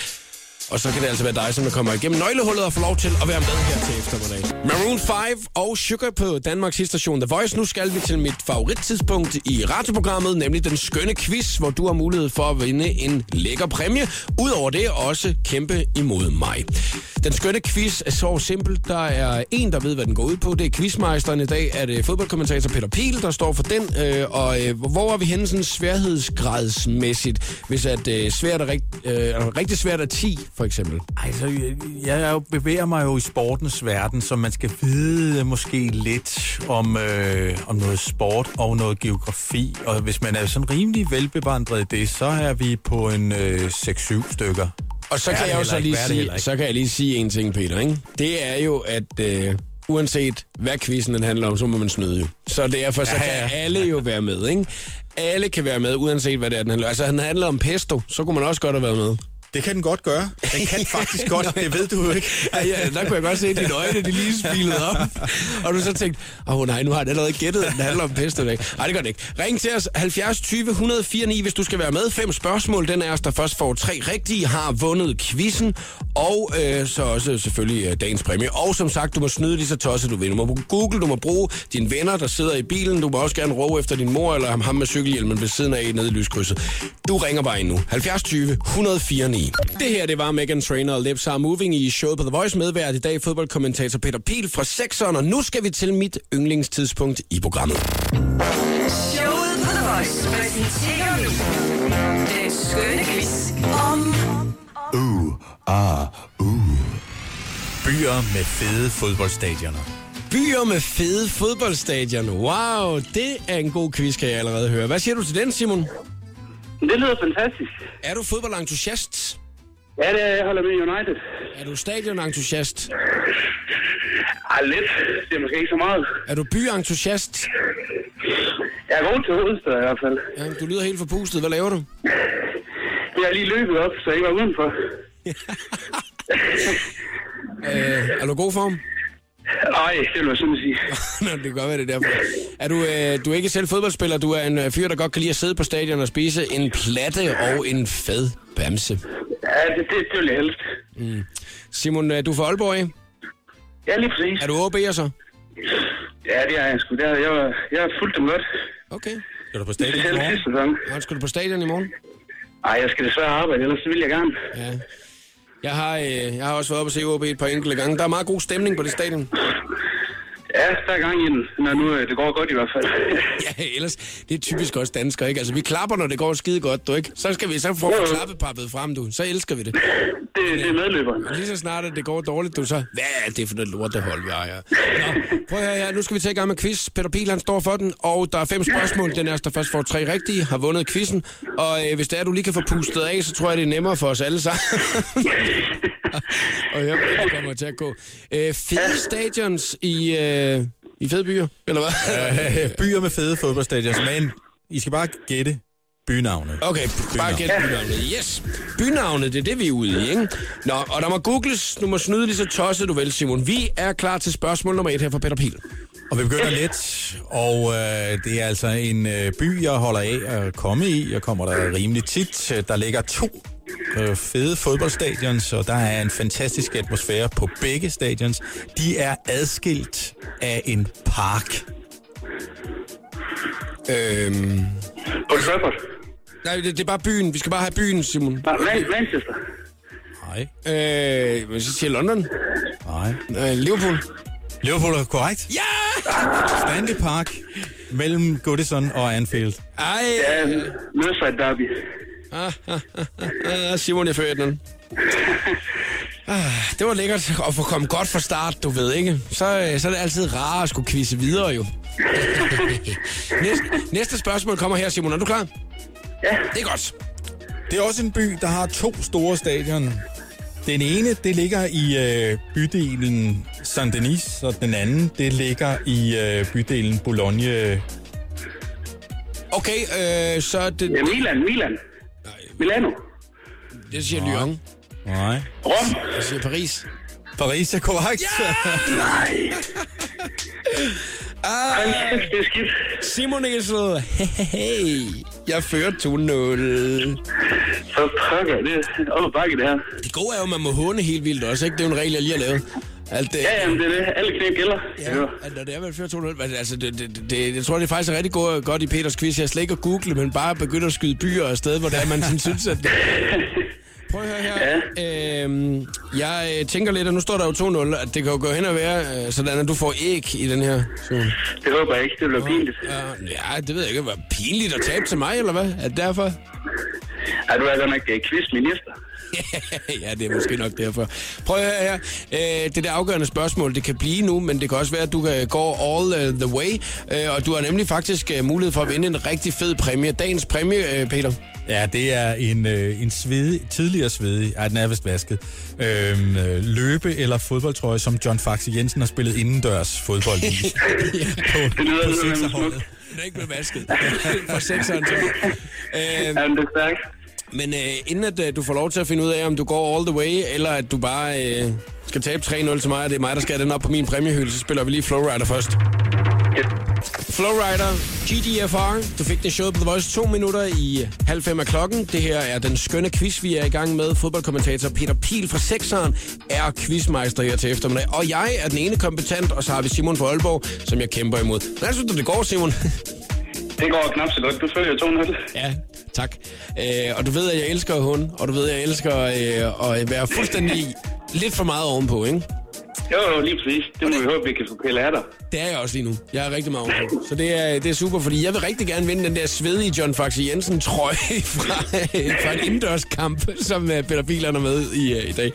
Og så kan det altså være dig, som der kommer igennem nøglehullet og får lov til at være med her til eftermiddag. Maroon 5 og Sugar på Danmarks station The Voice. Nu skal vi til mit favorittidspunkt i radioprogrammet, nemlig den skønne quiz, hvor du har mulighed for at vinde en lækker præmie. Udover det også kæmpe imod mig. Den skønne quiz er så simpel. Der er en, der ved, hvad den går ud på. Det er quizmeisteren i dag. Er det fodboldkommentator Peter Piel, der står for den. Øh, og øh, hvor er vi henne sådan sværhedsgradsmæssigt? Hvis at øh, svært er rigt, øh, rigtig svært er 10, for eksempel. Altså, jeg, jeg er bevæger mig jo i sportens verden, så man skal vide måske lidt om, øh, om noget sport og noget geografi. Og hvis man er sådan rimelig velbevandret i det, så er vi på en øh, 6-7 stykker. Og så kan jeg jo så lige sige, så kan jeg lige sige en ting, Peter. Ikke? Det er jo, at øh, uanset hvad quizzen den handler om, så må man snyde jo. Så derfor så Ja, kan ja. alle jo være med, ikke? Alle kan være med, uanset hvad det er, den handler om. Altså, den handler om pesto, så kunne man også godt have været med. Det kan den godt gøre. Den kan faktisk godt, det ved du jo ikke. Ja, ja, der kunne jeg godt se, at dine øjne, de lige spilede op. Og du så tænkte, åh oh, nej, nu har jeg allerede gættet, at den handler om pesto. Nej, det gør det ikke. Ring til os 70 20 104 9, hvis du skal være med. Fem spørgsmål. Den er os, der først får tre rigtige, har vundet quizzen. Og øh, så også selvfølgelig øh, dagens præmie. Og som sagt, du må snyde lige så tosset du vil. Du må bruge Google, du må bruge dine venner, der sidder i bilen. Du må også gerne råbe efter din mor eller ham, med cykelhjelmen ved siden af nede i lyskrydset. Du ringer bare ind nu. 70 20 104 9. Det her, det var Megan Trainor og Lips Are Moving i showet på The Voice medvært i dag. Fodboldkommentator Peter Piel fra 6'eren. Og nu skal vi til mit yndlingstidspunkt i programmet. Showet på The Voice præsenterer nu den skønne quiz om Byer med fede fodboldstadioner. Byer med fede fodboldstadion. Wow, det er en god quiz, kan jeg allerede høre. Hvad siger du til den, Simon? Det lyder fantastisk. Er du fodboldentusiast? Ja, det er, jeg holder med United. Er du stadionentusiast? Ej, lidt. Det er måske ikke så meget. Er du byentusiast? Jeg er god til hovedstad i hvert fald. Ja, du lyder helt forpustet. Hvad laver du? Jeg har lige løbet op, så jeg var udenfor. Øh, er du god form? Nej, det vil jeg sådan sige. Nå, det kan godt være, det er derfor. Er du, øh, du er ikke selv fodboldspiller, du er en øh, fyr, der godt kan lide at sidde på stadion og spise en platte og en fed bamse. Ja, det, det, det vil jeg helst. Simon, øh, du er fra Aalborg, ikke? Ja, lige præcis. Er du OB'er så? Ja, det er jeg sgu. Er, jeg, var, jeg har fulgt dem godt. Okay. Skal du på stadion i morgen? Og skal du på stadion i morgen? Ej, jeg skal desværre arbejde, ellers vil jeg gerne. Ja. Jeg har, øh, jeg har også været oppe og se OB et par enkelte gange. Der er meget god stemning på det stadion. Ja, Ja, der er gang i den, når nu øh, det går godt i hvert fald. Ja, ellers, det er typisk også danskere, ikke? Altså, vi klapper, når det går skide godt, du ikke? Så skal vi, så får vi klappepappet frem, du. Så elsker vi det. det, det er medløberen. Og lige så snart, at det går dårligt, du så, hvad er det for noget lortehold, vi har her? Nå, prøv at høre her, nu skal vi tage i gang med quiz. Peter han står for den, og der er fem spørgsmål. Den er, der først får tre rigtige, har vundet quizzen. Og øh, hvis det er, du lige kan få pustet af, så tror jeg, det er nemmere for os alle sammen. og det kommer til at gå. Øh, fede stadions i, øh, i fede byer, eller hvad? Øh, byer med fede fodboldstadions, men I skal bare gætte bynavnet. Okay, bare gæt bynavnet. Yes. Bynavnet, det er det, vi er ude i, ikke? Nå, og der må googles. Du må snyde lige så tosset, du vil, Simon. Vi er klar til spørgsmål nummer et her fra Peter Pil. Og vi begynder let, og øh, det er altså en øh, by, jeg holder af at komme i. Jeg kommer der rimelig tit. Der ligger to øh, fede fodboldstadions, og der er en fantastisk atmosfære på begge stadions. De er adskilt af en park. Øhm... Old Trafford. Nej, det, det er bare byen. Vi skal bare have byen, Simon. Nej, Man- Manchester. Nej. Øh, hvad siger London? Nej. Øh, Liverpool? Liverpool er korrekt. Ja! Stanley Park mellem Goodison og Anfield. Ej! Ja, Merseyside Derby. Ah, ah, ah, ah, Simon, jeg førte den. Ah, det var lækkert at få komme godt fra start, du ved ikke. Så, øh, så er det altid rart at skulle quizze videre, jo. næste, næste spørgsmål kommer her, Simon. Er du klar? Ja. Det er godt. Det er også en by, der har to store stadion. Den ene, det ligger i øh, bydelen Saint-Denis, og den anden, det ligger i øh, bydelen Boulogne. Okay, øh, så er det, Ja, Milan, Milan. Milano. det siger Lyon. Nej. Rom. Det siger Paris. Paris er korrekt. Nej. Hold kæft, det er skidt. Simon Essel, hey, jeg fører 2-0. Så pokker, det op ad bakke, det her. Det gode er jo, at man må håne helt vildt også, ikke? Det er jo en regel, jeg lige har lavet. Alt det, Ja, jamen, det er det. Alle knæk gælder. Ja, at når det er 200, men altså, det, det, det, jeg tror, det er faktisk rigtig godt, godt i Peters quiz. Jeg slet ikke at google, men bare begynde at skyde byer afsted, hvor det er, man sådan synes, at... Prøv at høre her. Ja. Øhm, jeg øh, tænker lidt, og nu står der jo 2-0, at det kan jo gå hen og være øh, sådan, at du får æg i den her. Så. Det håber jeg ikke. Det bliver pinligt. Ja, det ved jeg ikke. Var pinligt at tabe til mig, eller hvad? Er det derfor? Ja, du er godt nok uh, quizminister. ja, det er måske nok derfor. Prøv at høre her. Øh, det der afgørende spørgsmål, det kan blive nu, men det kan også være, at du kan gå all uh, the way. Øh, og du har nemlig faktisk mulighed for at vinde en rigtig fed præmie. Dagens præmie, Peter. Ja, det er en, øh, en svedig, tidligere svedig, ej, den er vist vasket, øhm, øh, løbe- eller fodboldtrøje, som John Faxe Jensen har spillet indendørs fodbold i. på, Det lyder på sekserholdet. Den er ikke blevet vasket. For sekseren, så. Øh, Jamen, det er stærkt. Men øh, inden at øh, du får lov til at finde ud af, om du går all the way, eller at du bare øh, skal tabe 3-0 til mig, og det er mig, der skal den op på min præmiehylde, så spiller vi lige Flowrider først. Flowrider, GDFR. Du fik det showet på The Voice to minutter i halv fem af klokken. Det her er den skønne quiz, vi er i gang med. Fodboldkommentator Peter Pil fra Sekseren er quizmeister her til eftermiddag. Og jeg er den ene kompetent, og så har vi Simon fra Aalborg, som jeg kæmper imod. Hvordan synes du, det går, Simon? Det går knap så godt. Du følger 200. Ja, tak. Øh, og du ved, at jeg elsker hund, og du ved, at jeg elsker øh, at være fuldstændig lidt for meget ovenpå, ikke? Jo, jo, lige præcis. Det må vi håbe, vi kan få pille af dig. Det er jeg også lige nu. Jeg er rigtig meget ovenpå. Så det er, det er super, fordi jeg vil rigtig gerne vinde den der svedige John Faxe Jensen trøje fra, fra en indendørskamp, som uh, Peter Biler er med i, uh, i dag.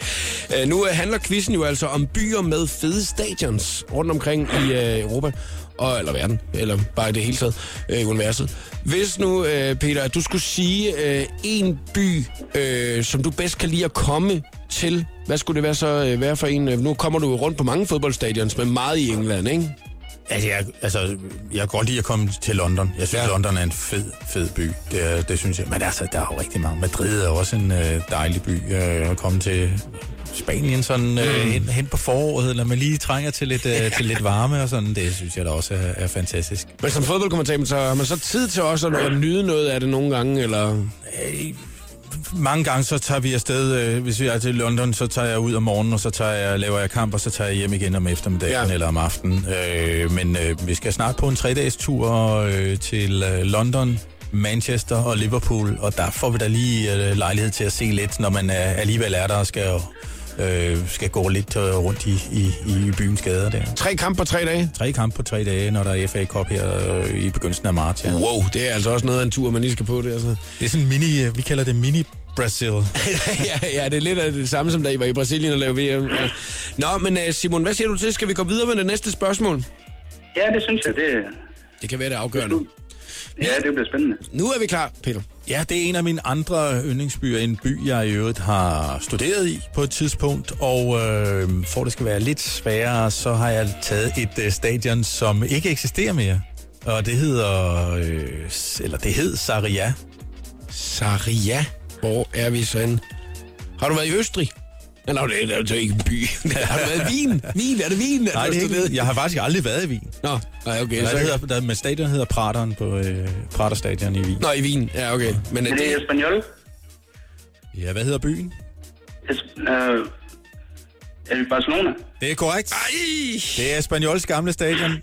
Uh, nu handler quizzen jo altså om byer med fede stadions rundt omkring i Europa. Og, eller verden, eller bare i det hele taget, øh, universet. Hvis nu, øh, Peter, at du skulle sige øh, en by, øh, som du bedst kan lide at komme til, hvad skulle det være så øh, være for en? Øh, Nu kommer du rundt på mange fodboldstadions, men meget i England, ikke? Altså, jeg, altså, jeg kan godt lide at komme til London. Jeg synes, Ja. London er en fed, fed by. Det, er- det synes jeg. Men altså, der er jo rigtig mange. Madrid er også en øh, dejlig by øh, at komme til. Spanien sådan øh, Mm. hen, hen på foråret, eller man lige trænger til lidt, øh, til lidt varme og sådan. Det synes jeg da også er, er fantastisk. Men som fodboldkommentator, så har man så tid til også at, at nyde noget af det nogle gange, eller... Øh, mange gange så tager vi afsted, øh, hvis vi er til London, så tager jeg ud om morgenen, og så tager jeg, laver jeg kamp, og så tager jeg hjem igen om eftermiddagen Ja. eller om aftenen. Øh, men øh, vi skal snart på en tre-dages tur øh, til øh, London, Manchester og Liverpool, og der får vi da lige øh, lejlighed til at se lidt, når man øh, alligevel er der og skal øh, skal gå lidt øh, rundt i, i, i byens gader der. Tre kampe på tre dage. Tre kampe på tre dage, når der er FA Cup her øh, i begyndelsen af marts. Ja. Wow, det er altså også noget af en tur, man lige skal på det. Altså. Det er sådan en mini, øh, vi kalder det mini Brasil. ja, ja, det er lidt af det samme, som da I var i Brasilien og lavede VM. Ja. Nå, men øh, Simon, hvad siger du til? Skal vi gå videre med det næste spørgsmål? Ja, det synes jeg, det, Det kan være det afgørende. ja, det bliver spændende. Nu er vi klar, Peter. Ja, det er en af mine andre yndlingsbyer, en by, jeg i øvrigt har studeret i på et tidspunkt, og øh, for det skal være lidt sværere, så har jeg taget et øh, stadion, som ikke eksisterer mere. Og det hedder, øh, eller det hed Saria. Saria. Hvor er vi så henne? Har du været i Østrig? Ja, Nå, det er altså ikke en by. har du været i Wien? Wien, er det Wien? Nej, det er ikke, jeg har faktisk aldrig været i Wien. Nå, nej, okay. Der Så, hedder, der, men stadion hedder Prateren på øh, Praterstadion i Wien. Nå, i Wien. Ja, okay. Men Er er det det... Espanol? Ja, hvad hedder byen? Es- øh, er det Barcelona? Det er korrekt. Ej! Det er Spaniols gamle stadion.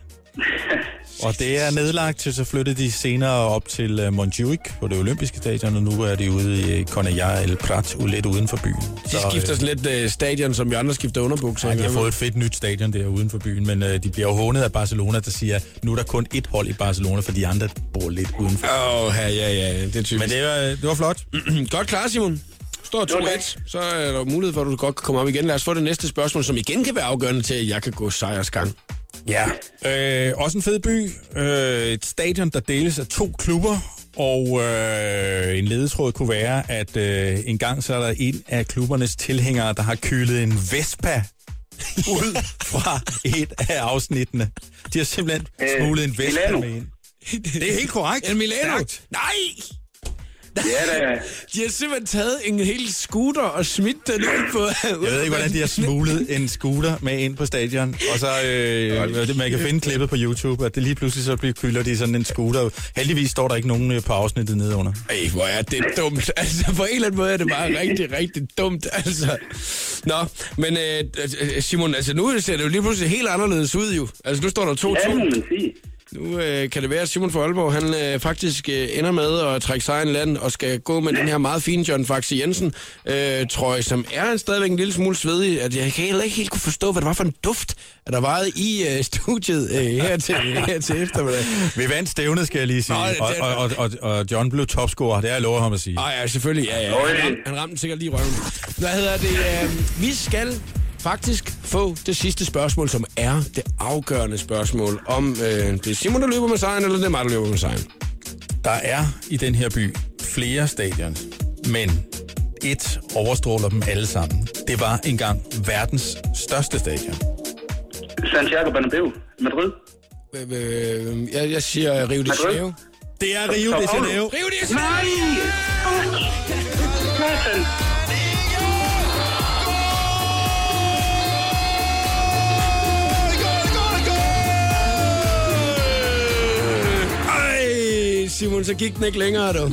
Og det er nedlagt til, så flyttede de senere op til uh, Montjuic på det olympiske stadion, og nu er de ude i Cornellà El Prat, lidt uden for byen. De skifter sådan lidt øh, stadion, som vi andre skifter underbukser. Ja, de har fået et fedt nyt stadion der uden for byen, men uh, de bliver jo hånet af Barcelona, der siger, at nu er der kun ét hold i Barcelona, for de andre bor lidt udenfor. Åh, oh, ja, ja, ja, det er typisk. Men det var, det var flot. Godt klar, Simon. Står 2-1, så er der mulighed for, at du godt kan komme op igen. Lad os få det næste spørgsmål, som igen kan være afgørende til, at jeg kan gå sejrsgang. Ja. Øh, også en fed by. Øh, et stadion, der deles af to klubber. Og øh, en ledetråd kunne være, at øh, en gang så er der en af klubbernes tilhængere, der har kølet en Vespa ud fra et af afsnittene. De har simpelthen Øh, smuglet en Vespa med ind. Det er helt korrekt. En Milano? Stærkt. Nej! Ja, da. De har simpelthen taget en hel scooter og smidt den ud på... Jeg ved ikke, hvordan de har smuglet en scooter med ind på stadion. Og så, øh, man kan finde klippet på YouTube, at det lige pludselig så bliver kylder de sådan en scooter. Heldigvis står der ikke nogen øh, på afsnittet nede under. Ej, hvor er det dumt. Altså, på en eller anden måde er det bare rigtig, rigtig dumt. Altså. Nå, men øh, øh, Simon, altså nu ser det jo lige pludselig helt anderledes ud jo. Altså, nu står der 2-2. Ja, det må man sige. Nu øh, kan det være, at Simon fra Aalborg, han øh, faktisk øh, ender med at trække sejren i land og skal gå med den her meget fine John Faxe Jensen øh, trøje, som er stadigvæk en lille smule svedig. At jeg kan heller ikke helt kunne forstå, hvad det var for en duft, at der var i øh, studiet øh, her, til, her til eftermiddag. Vi vandt stævnet, skal jeg lige sige. Nå, det- og, og, og, og, og John blev topscorer, det har jeg lovet ham at sige. Ah, ja, selvfølgelig. Ja, ja. Han, ramte, han ramte sikkert lige røven. Hvad hedder det? Øh, vi skal faktisk få det sidste spørgsmål, som er det afgørende spørgsmål, om øh, det er Simon, der løber med sejren, eller det er mig, der løber med sejren. Der er i den her by flere stadions, men et overstråler dem alle sammen. Det var engang verdens største stadion. Santiago Bernabeu, Madrid. Jeg, jeg siger Rio de Madrid. Janeiro. Det er Rio de Janeiro. Rio de Janeiro! Nej! Simon, så gik den ikke længere, du.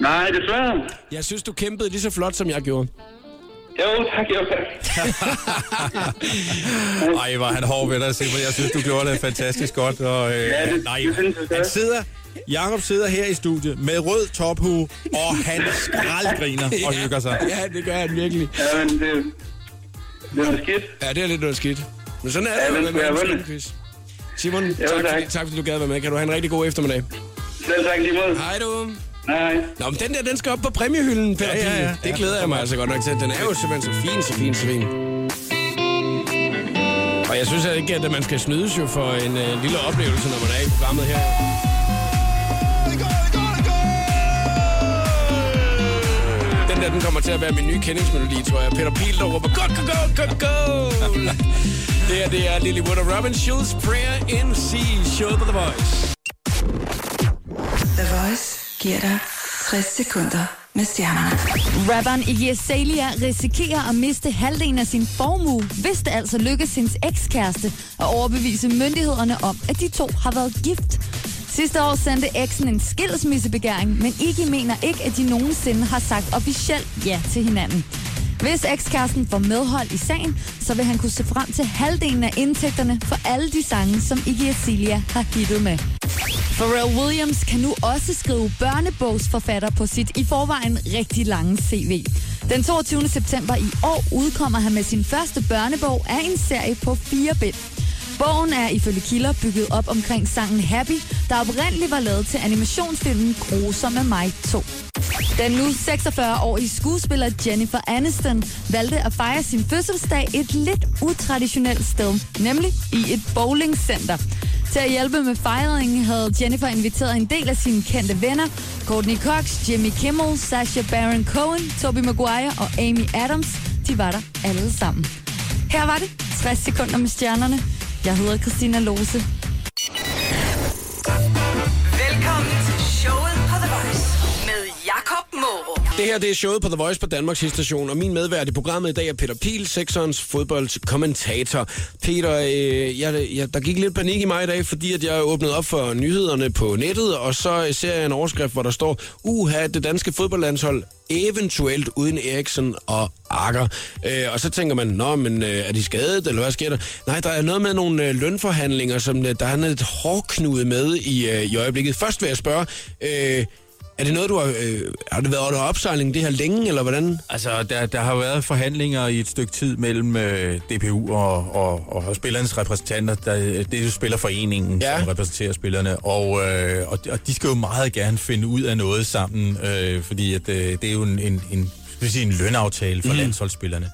Nej, desværre. Jeg synes, du kæmpede lige så flot, som jeg gjorde. Jo, tak, jo, tak. Ej, var han hård ved dig, Simon. Jeg synes, du gjorde det fantastisk godt. Og, øh, Ja, det- nej, det han sidder... Jakob sidder her i studiet med rød tophue, og han skraldgriner og hygger sig. Ja, det gør han virkelig. Ja, men det, det var skidt. Ja, det er lidt noget skidt. Men sådan er Ja, det en vundet. quiz. Simon, Jo, tak, tak. fordi, tak fordi du gad være med. Kan du have en rigtig god eftermiddag. Selv tak lige måde. Hej du. Nej. Nå, men den der, den skal op på præmiehylden, Peter Ja, ja, ja. Det glæder jeg mig altså godt nok til. Den er jo simpelthen så fin, så fin, så fin. Og jeg synes ikke, at man skal snydes jo for en øh, lille oplevelse, når man er i programmet her. Den der, den kommer til at være min nye kendingsmelodi, tror jeg. Peter Pil, der råber, go, go, go, go, go! det her, det er Lily Wood og Robin Schulz, Prayer in C, show på The Voice. The Voice giver dig 60 sekunder med stjernerne. Rapperen Iggy Azalea risikerer at miste halvdelen af sin formue, hvis det altså lykkes hendes ekskæreste at overbevise myndighederne om, at de to har været gift. Sidste år sendte eksen en skilsmissebegæring, men Iggy mener ikke, at de nogensinde har sagt officielt ja til hinanden. Hvis ekskæresten får medhold i sagen, så vil han kunne se frem til halvdelen af indtægterne for alle de sange, som Iggy Azalea har hittet med. Pharrell Williams kan nu også skrive børnebogsforfatter på sit i forvejen rigtig lange CV. Den 22. september i år udkommer han med sin første børnebog af en serie på fire bind. Bogen er ifølge kilder bygget op omkring sangen Happy, der oprindeligt var lavet til animationsfilmen Gruser med mig 2. Den nu 46-årige skuespiller Jennifer Aniston valgte at fejre sin fødselsdag et lidt utraditionelt sted, nemlig i et bowlingcenter. Til at hjælpe med fejringen havde Jennifer inviteret en del af sine kendte venner, Courtney Cox, Jimmy Kimmel, Sasha Baron Cohen, Tobey Maguire og Amy Adams. De var der alle sammen. Her var det 60 sekunder med stjernerne. Jeg hedder Christina Lose. Velkommen til showet det her det er showet på The Voice på Danmarks station, og min medvært i programmet i dag er Peter Pil, Sexons fodboldkommentator. Peter, øh, jeg, jeg, der gik lidt panik i mig i dag, fordi at jeg åbnede op for nyhederne på nettet, og så ser jeg en overskrift, hvor der står, uha, det danske fodboldlandshold eventuelt uden Eriksen og Akker. Øh, og så tænker man, nå, men øh, er de skadet, eller hvad sker der? Nej, der er noget med nogle øh, lønforhandlinger, som øh, der er et hårdknude med i, øh, i øjeblikket. Først vil jeg spørge, øh, er det noget, du har, øh, har det været under opsejling det her længe, eller hvordan? Altså, der, der har været forhandlinger i et stykke tid mellem øh, DPU og, og, og spillernes repræsentanter. Der, det er jo Spillerforeningen, ja. som repræsenterer spillerne, og, øh, og, og de skal jo meget gerne finde ud af noget sammen, øh, fordi at, øh, det er jo en, en, en, sige, en lønaftale for mm. landsholdsspillerne.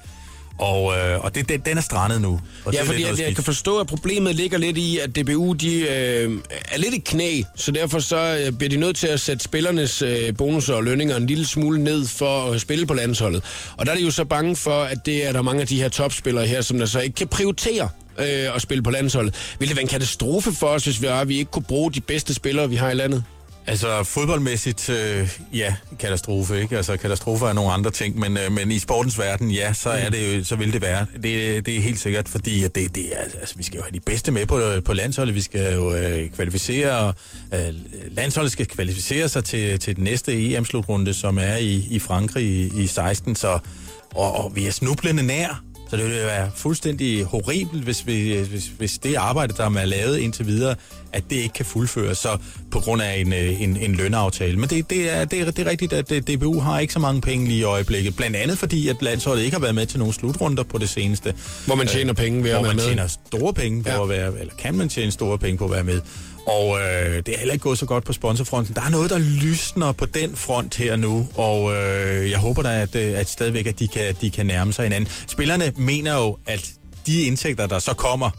Og, øh, og det, det, den er strandet nu. Og Ja, fordi jeg, jeg kan forstå, at problemet ligger lidt i, at DBU de, øh, er lidt i knæ, så derfor så øh, bliver de nødt til at sætte spillernes øh, bonusser og lønninger en lille smule ned for at spille på landsholdet. Og der er de jo så bange for, at det er der mange af de her topspillere her, som der så ikke kan prioritere øh, at spille på landsholdet. Vil det være en katastrofe for os, hvis vi, er, vi ikke kunne bruge de bedste spillere, vi har i landet? Altså fodboldmæssigt, øh, ja, katastrofe, ikke? Altså katastrofer er nogle andre ting, men, øh, men i sportens verden, ja, så, er det jo, så vil det være. Det, det er helt sikkert, fordi at det, det er, altså, vi skal jo have de bedste med på, på landsholdet. Vi skal jo øh, kvalificere, øh, landsholdet skal kvalificere sig til, til den næste EM-slutrunde, som er i, i Frankrig i, i 16, så, og, og vi er snublende nær. Så det ville være fuldstændig horribelt, hvis, vi, hvis, hvis det arbejde, der er lavet indtil videre, at det ikke kan fuldføres så på grund af en, øh, en, en lønaftale. Men det, det, er, det, er, det er rigtigt, at det- DBU har ikke så mange penge lige i øjeblikket. Blandt andet fordi, at landsholdet ikke har været med til nogle slutrunder på det seneste. Hvor man tjener penge ved at Hvor være man med. tjener store penge på ja. at være, eller kan man tjene store penge på at være med. Og øh, det er heller ikke gået så godt på sponsorfronten. Der er noget, der lysner på den front her nu, og øh, jeg håber da, at, øh, at stadigvæk, at de kan, de kan nærme sig hinanden. Spillerne mener jo, at de indtægter, der så kommer,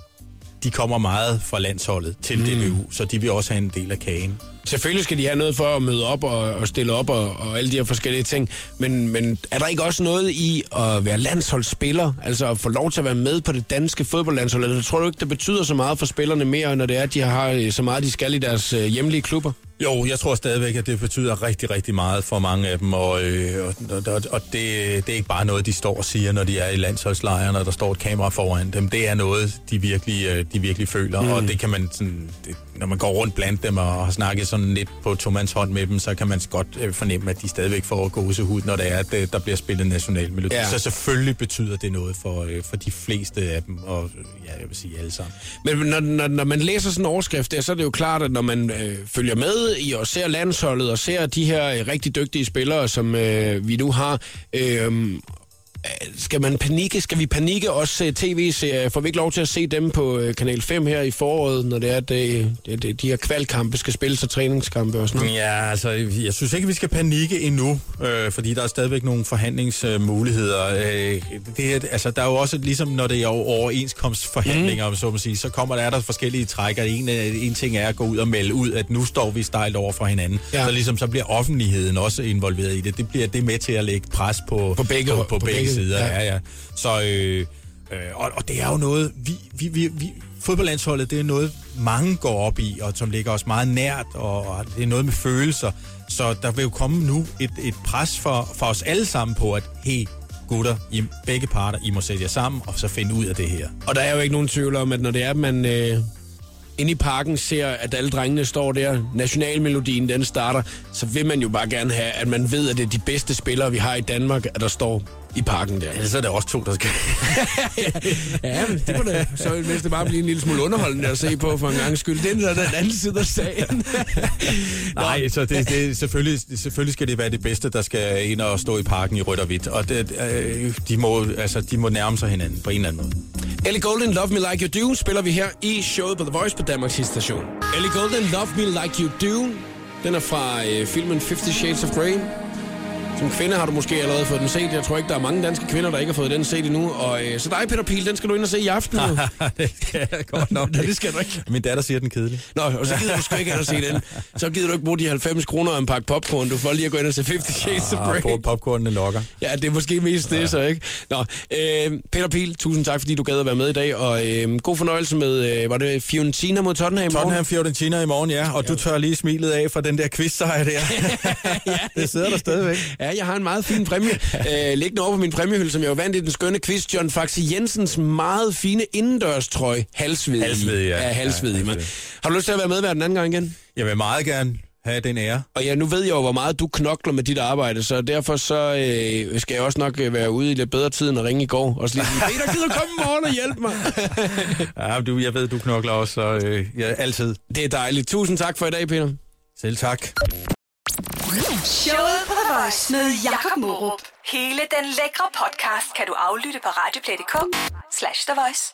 de kommer meget fra landsholdet til mm. DBU, så de vil også have en del af kagen. Selvfølgelig skal de have noget for at møde op og, og stille op og, og alle de her forskellige ting. Men, men er der ikke også noget i at være landsholdsspiller? Altså at få lov til at være med på det danske fodboldlandshold? Eller tror du ikke, det betyder så meget for spillerne mere, når det er, at de har øh, så meget, de skal i deres øh, hjemlige klubber? Jo, jeg tror stadigvæk, at det betyder rigtig, rigtig meget for mange af dem, og, øh, og, og, og det, det er ikke bare noget, de står og siger, når de er i landsholdslejren, og der står et kamera foran dem. Det er noget, de virkelig, øh, de virkelig føler, mm. og det kan man sådan, det, når man går rundt blandt dem og har snakket sådan lidt på tomands hånd med dem, så kan man godt øh, fornemme, at de stadigvæk får gåsehud, når det er, at øh, der bliver spillet national melodi. Ja. Ja. Så selvfølgelig betyder det noget for, øh, for de fleste af dem, og ja, jeg vil sige alle sammen. Men når, når, når man læser sådan en overskrift der, så er det jo klart, at når man øh, følger med i og ser landsholdet og ser de her øh, rigtig dygtige spillere, som øh, vi nu har, øh, skal man panikke? Skal vi panikke også øh, tv-serier? Får vi ikke lov til at se dem på øh, Kanal 5 her i foråret, når det er, at det, det, de her kvalkampe skal spilles og træningskampe og sådan noget? Ja, altså, jeg synes ikke, vi skal panikke endnu, øh, fordi der er stadigvæk nogle forhandlingsmuligheder. Øh, det altså, der er jo også, ligesom når det er over- overenskomstforhandlinger, mm. om så må sige, så kommer der, er der forskellige træk, og en, øh, en ting er at gå ud og melde ud, at nu står vi stejlt over for hinanden. Ja. Så ligesom så bliver offentligheden også involveret i det. Det bliver det med til at lægge pres på, På begge- på, på, på begge, sider. ja. Ja. Ja. Så, øh, øh, og, og det er jo noget, vi, vi, vi, vi fodboldlandsholdet, det er noget, mange går op i, og som ligger os meget nært, og, og det er noget med følelser. Så der vil jo komme nu et, et pres for, for os alle sammen på, at hey, gutter, I, begge parter, I må sætte jer sammen, og så finde ud af det her. Og der er jo ikke nogen tvivl om, at når det er, at man øh, inde i parken ser, at alle drengene står der, nationalmelodien den starter, så vil man jo bare gerne have, at man ved, at det er de bedste spillere, vi har i Danmark, at der står i parken der. Ellers er det også to, der skal... Ja, men det må da så hvis det bare blive en lille smule underholdende at se på for en gang skyld. Den er den anden side af sagen. Nej, så det, det, selvfølgelig, selvfølgelig skal det være det bedste, der skal ind og stå i parken i rødt og hvidt. Og det, øh, de, må, altså, de må nærme sig hinanden på en eller anden måde. Ellie Golden, Love Me Like You Do, spiller vi her i showet på The Voice på Danmarks station. Ellie Golden, Love Me Like You Do, den er fra øh, filmen Fifty Shades of Grey. Som kvinde har du måske allerede fået den set. Jeg tror ikke, der er mange danske kvinder, der ikke har fået den set endnu. Og øh, så dig, Peter Pil, den skal du ind og se i aften. det skal jeg godt nok Nå, det skal du ikke. Min datter siger, den kedelig. Nå, og så gider du sgu ikke og se den. Så gider du ikke bruge de 90 kroner og en pakke popcorn. Du får lige at gå ind og se Fifty Shades of Ah, Grey. på popcornene lokker. Ja, det er måske mest det, så ikke? Nå, øh, Peter Pil, tusind tak, fordi du gad at være med i dag, og øh, god fornøjelse med, øh, var det Fiorentina mod Tottenham? i morgen? Tottenham Fiorentina i morgen, ja. Og du tør lige smilet af fra den der quiz-sejr der. ja, det sidder der stadigvæk. Ja, jeg har en meget fin præmie øh, liggende over på min præmiehylde, som jeg var vandt i den skønne quiz. John Faxi Jensens meget fine indendørstrøje, halsved. Halsved, ja. Ja, halsved Ja, halsved. Har du lyst til at være med hver den anden gang igen? Jeg vil meget gerne have den ære. Og ja, nu ved jeg jo, hvor meget du knokler med dit arbejde, så derfor så øh, skal jeg også nok øh, være ude i lidt bedre tid end at ringe i går. Og så lige sige, Peter, gider komme i morgen og hjælpe mig? Ja, du, jeg ved, du knokler også, så øh, ja, altid. det er dejligt. Tusind tak for i dag, Peter. Selv tak. Showet på The Voice med Jakob Morup. Hele den lækre podcast kan du aflytte på radioplay.dk slash The Voice.